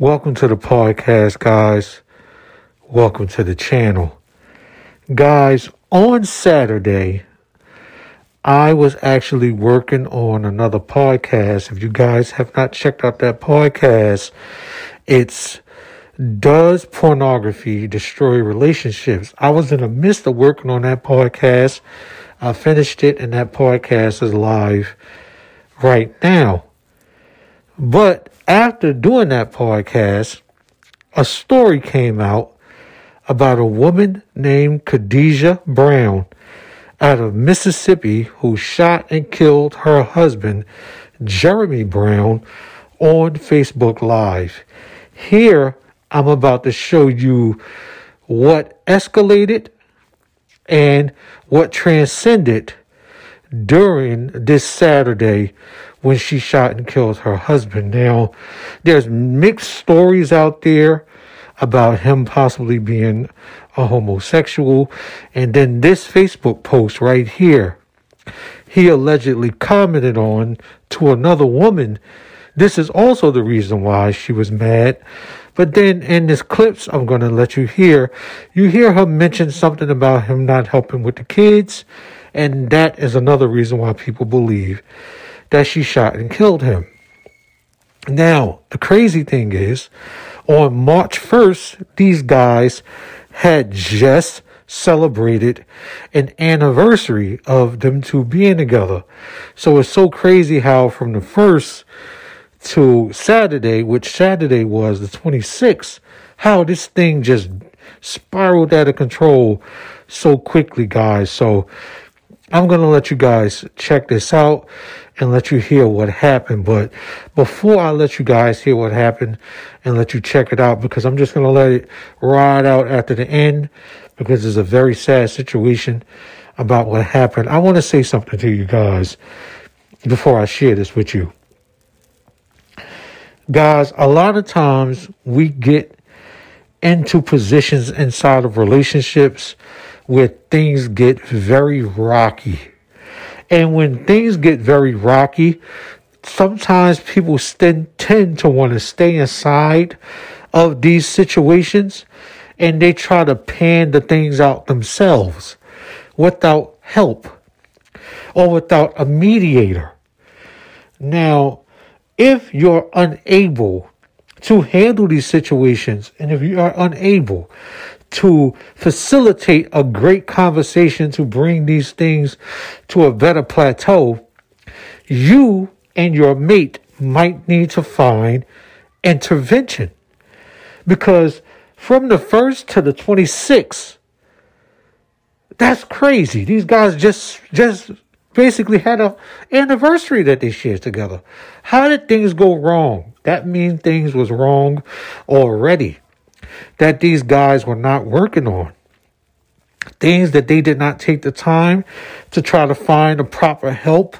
Welcome to the podcast, guys. Welcome to the channel. Guys, on Saturday, I was actually working on another podcast. If you guys have not checked out that podcast, it's Does Pornography Destroy Relationships? I was in the midst of working on that podcast. I finished it, and that podcast is live right now. But after doing that podcast, a story came out about a woman named Khadijah Brown out of Mississippi who shot and killed her husband, Jeremy Brown, on Facebook Live. Here, I'm about to show you what escalated and what transcended during this Saturday when she shot and killed her husband. Now, there's mixed stories out there about him possibly being a homosexual. And then this Facebook post right here, he allegedly commented on to another woman. This is also the reason why she was mad. But then in this clips I'm going to let you hear, you hear her mention something about him not helping with the kids. And that is another reason why people believe that she shot and killed him. Now, the crazy thing is, on March 1st, these guys had just celebrated an anniversary of them two being together. So it's so crazy how from the first to Saturday, which Saturday was the 26th, how this thing just spiraled out of control so quickly, guys. So I'm going to let you guys check this out and let you hear what happened. But before I let you guys hear what happened and let you check it out, because I'm just going to let it ride out after the end, because it's a very sad situation about what happened. I want to say something to you guys before I share this with you. Guys, a lot of times we get into positions inside of relationships where things get very rocky and when things get very rocky, sometimes people st- tend to want to stay inside of these situations and they try to pan the things out themselves without help or without a mediator. Now, if you're unable to handle these situations and if you are unable to facilitate a great conversation to bring these things to a better plateau, you and your mate might need to find intervention. Because from the 1st to the 26th, that's crazy. These guys just just basically had a anniversary that they shared together. How did things go wrong? That means things was wrong already that these guys were not working on. Things that they did not take the time to try to find the proper help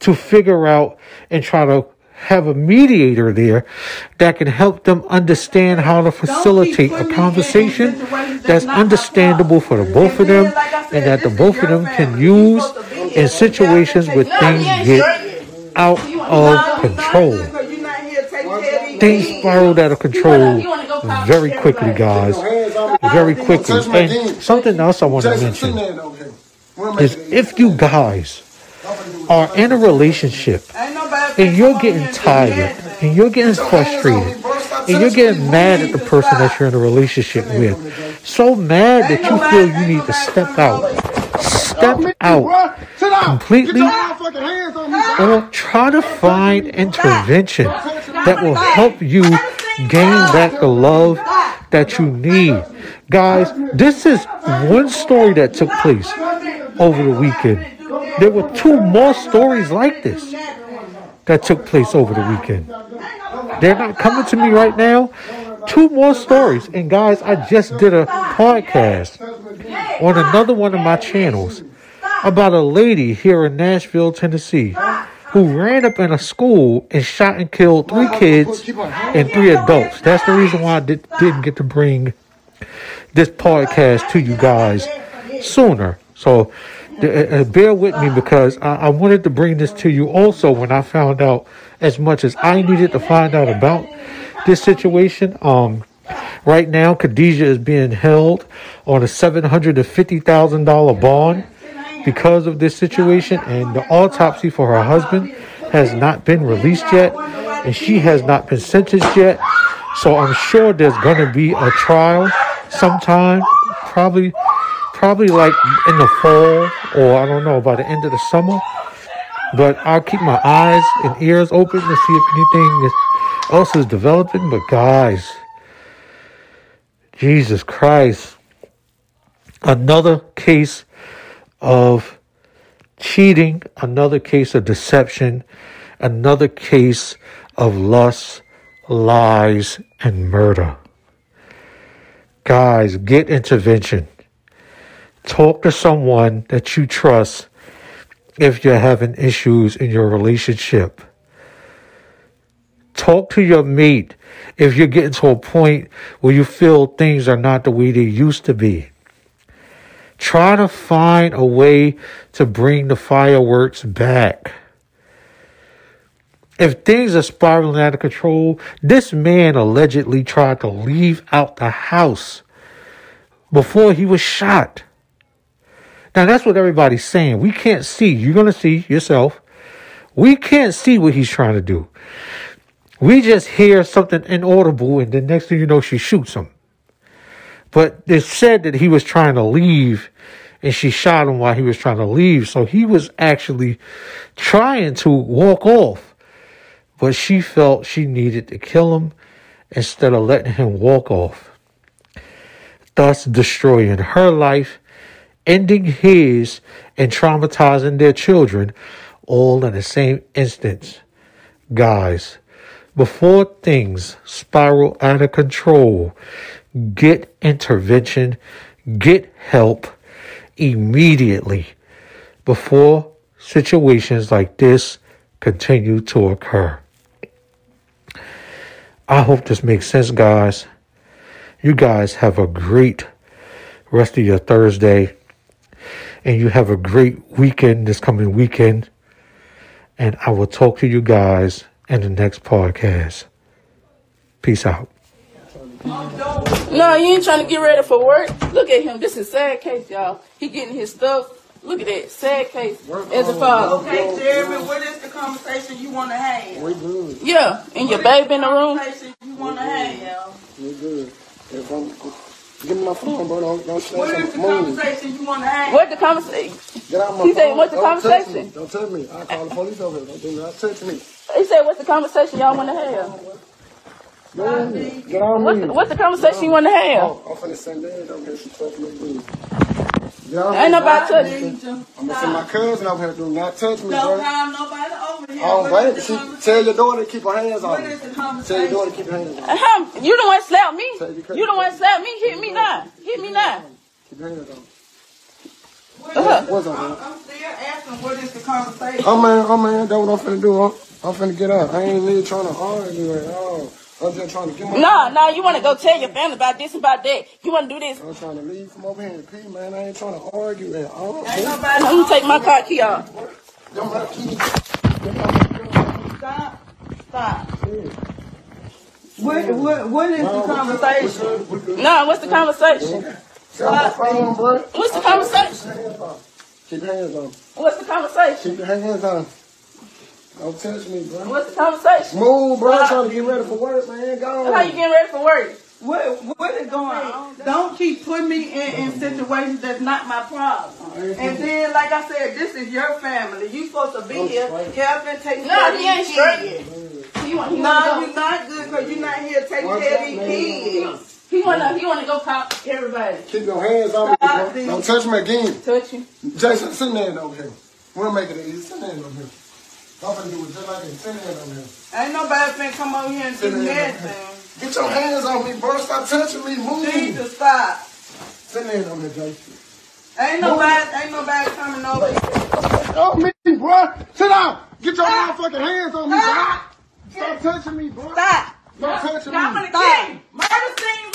to figure out and try to have a mediator there that can help them understand how to facilitate a conversation that's understandable for the both of them and that the both of them can use in situations where things get out of control. Things spiraled out of control very quickly, guys. Very quickly. And something else I want to mention is if you guys are in a relationship and you're getting tired and you're getting frustrated and you're getting mad at the person that you're in a relationship with, so mad that you feel you need to step out, step out. completely, or try to find intervention that will help you gain back the love that you need. Guys, this is one story that took place over the weekend. There were two more stories like this that took place over the weekend. They're not coming to me right now. Two more stories. And guys, I just did a podcast on another one of my channels about a lady here in Nashville, Tennessee who ran up in a school and shot and killed three kids and three adults. That's the reason why I did, didn't get to bring this podcast to you guys sooner. So uh, uh, bear with me because I, I wanted to bring this to you also when I found out as much as I needed to find out about this situation. Um, right now, Khadijah is being held on a seven hundred and fifty thousand dollar bond because of this situation, and the autopsy for her husband has not been released yet, and she has not been sentenced yet. So I'm sure there's going to be a trial sometime, probably, probably like in the fall or I don't know by the end of the summer. But I'll keep my eyes and ears open to see if anything else is developing. But guys, Jesus Christ, another case of cheating, another case of deception, another case of lust, lies, and murder. Guys, get intervention. Talk to someone that you trust if you're having issues in your relationship. Talk to your mate if you're getting to a point where you feel things are not the way they used to be. Try to find a way to bring the fireworks back. If things are spiraling out of control, this man allegedly tried to leave out the house before he was shot. Now that's what everybody's saying. We can't see. You're going to see yourself. We can't see what he's trying to do. We just hear something inaudible and the next thing you know, she shoots him. But it said that he was trying to leave and she shot him while he was trying to leave. So he was actually trying to walk off, but she felt she needed to kill him instead of letting him walk off, thus destroying her life, ending his, and traumatizing their children all in the same instance. Guys, before things spiral out of control, get intervention, get help immediately before situations like this continue to occur. I hope this makes sense, guys. You guys have a great rest of your Thursday, and you have a great weekend this coming weekend. And I will talk to you guys in the next podcast. Peace out. No, you ain't trying to get ready for work. Look at him. This is sad case, y'all. He getting his stuff. Look at that. Sad case. As a father. Okay, Jeremy, what is the conversation you want to have? We good. Yeah. And your baby in the room. Conversation you want to have? We good. If I'm, give me my phone, bro. Don't, don't say What is the something. Move. conversation you want to have? What the conversation? Get out my He phone. said, what's the Don't touch conversation? me. Don't touch me. I call the police over here. Don't do not touch me. He said, what's the conversation y'all want to have? Get on me. Get on What's me. the, what's the conversation you want to have? Oh, I'm finna send that over here. She touched me. dude. Get on Ain't me. nobody I touching. need. I'm gonna send my cousin over here. Do not touch me, bro. Don't have nobody over here. Oh, What baby. She, tell your daughter to keep her hands on What me. is Tell your daughter to keep her hands on me. Uh-huh. You the one slap me. You the one slap me. Hit me now. Hit me now. Keep her hands on me. Uh-huh. What's up, I'm man? I'm still asking what is the conversation? Oh man, oh man, that's what I'm finna do. I'm, I'm finna get up. I ain't really trying to argue at all. I'm just trying to get my. Nah, nah, you want to go tell your family about this, and about that. You want to do this. I'm trying to leave from over here in P, man. I ain't trying to argue at all. Ain't man. nobody I'm going to take my car key off. Them. Stop. Stop. What, what, what is the conversation? Nah, what's the conversation? Tell my phone, bro. What's the conversation? Keep your hands on. What's the conversation? Keep your hands on. Don't touch me, bro. What's the conversation? Move, bro. Uh, I'm trying to get ready for work, man. Go. How you getting ready for work? What, what is going on? Don't keep putting me in, in situations that's not my problem. Mm-hmm. And then, like I said, this is your family. You supposed to be oh, here helping take No, care of he ain't these straight. kids. He want, he No, want you're not good because you're not here taking care of these kids. He want to. He want to go pop everybody. Keep your hands on me, bro. Don't touch me again. Touch you. Jason, send that over here. We'll make it easy. Send that over here. I'm finna do it just like that. Send that over here. Ain't nobody finna come over here and do nothing. Get your hands on me, bro. Stop touching me. Move. Jesus, stop. Send that over here, Jason. Ain't nobody, ain't nobody coming over here. Oh, me, bro. Sit down. Get your ah. motherfucking hands on me, bro. Ah. Stop touching me, bro. Stop. Stop touching me. gonna kill me.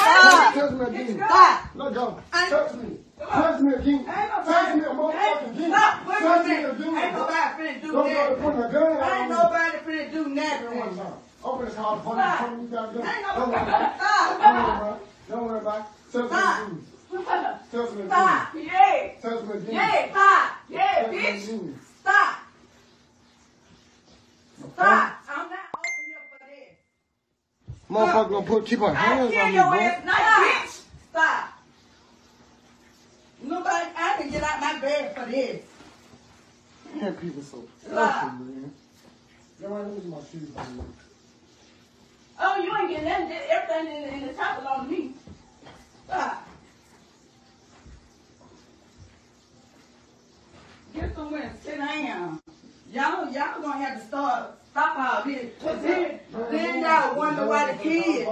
Murder me again. Stop. Let go. Touch me. Touch me again. Ain't Touch me a nobody, motherfucking ain't, again. stop, Touch me again. Ain't nobody finna do Don't try to that. put a gun Ain't on me. nobody finna do nothing. Open this phone. Stop. Me go. Ain't no- Don't worry about it. Stop. Don't worry about it. Don't worry about it. Of the Tell some of the Stop. Yeah. Some of the Yeah. Stop. Yeah, bitch. the Stop. Stop. I'm not over here for this. Motherfucker gonna put keep her I hands kill on me, your bro. ass night, bitch. Stop. Nobody, I can get out my bed for this. Man, people so Stop. fucking man. Yo, I lose my shoes. Oh, you ain't getting nothing. Everything in, in the top belong to me. Stop. Get somewhere and sit down. Y'all, y'all gonna have to start stop all this. 'Cause then, y'all wonder why the kids.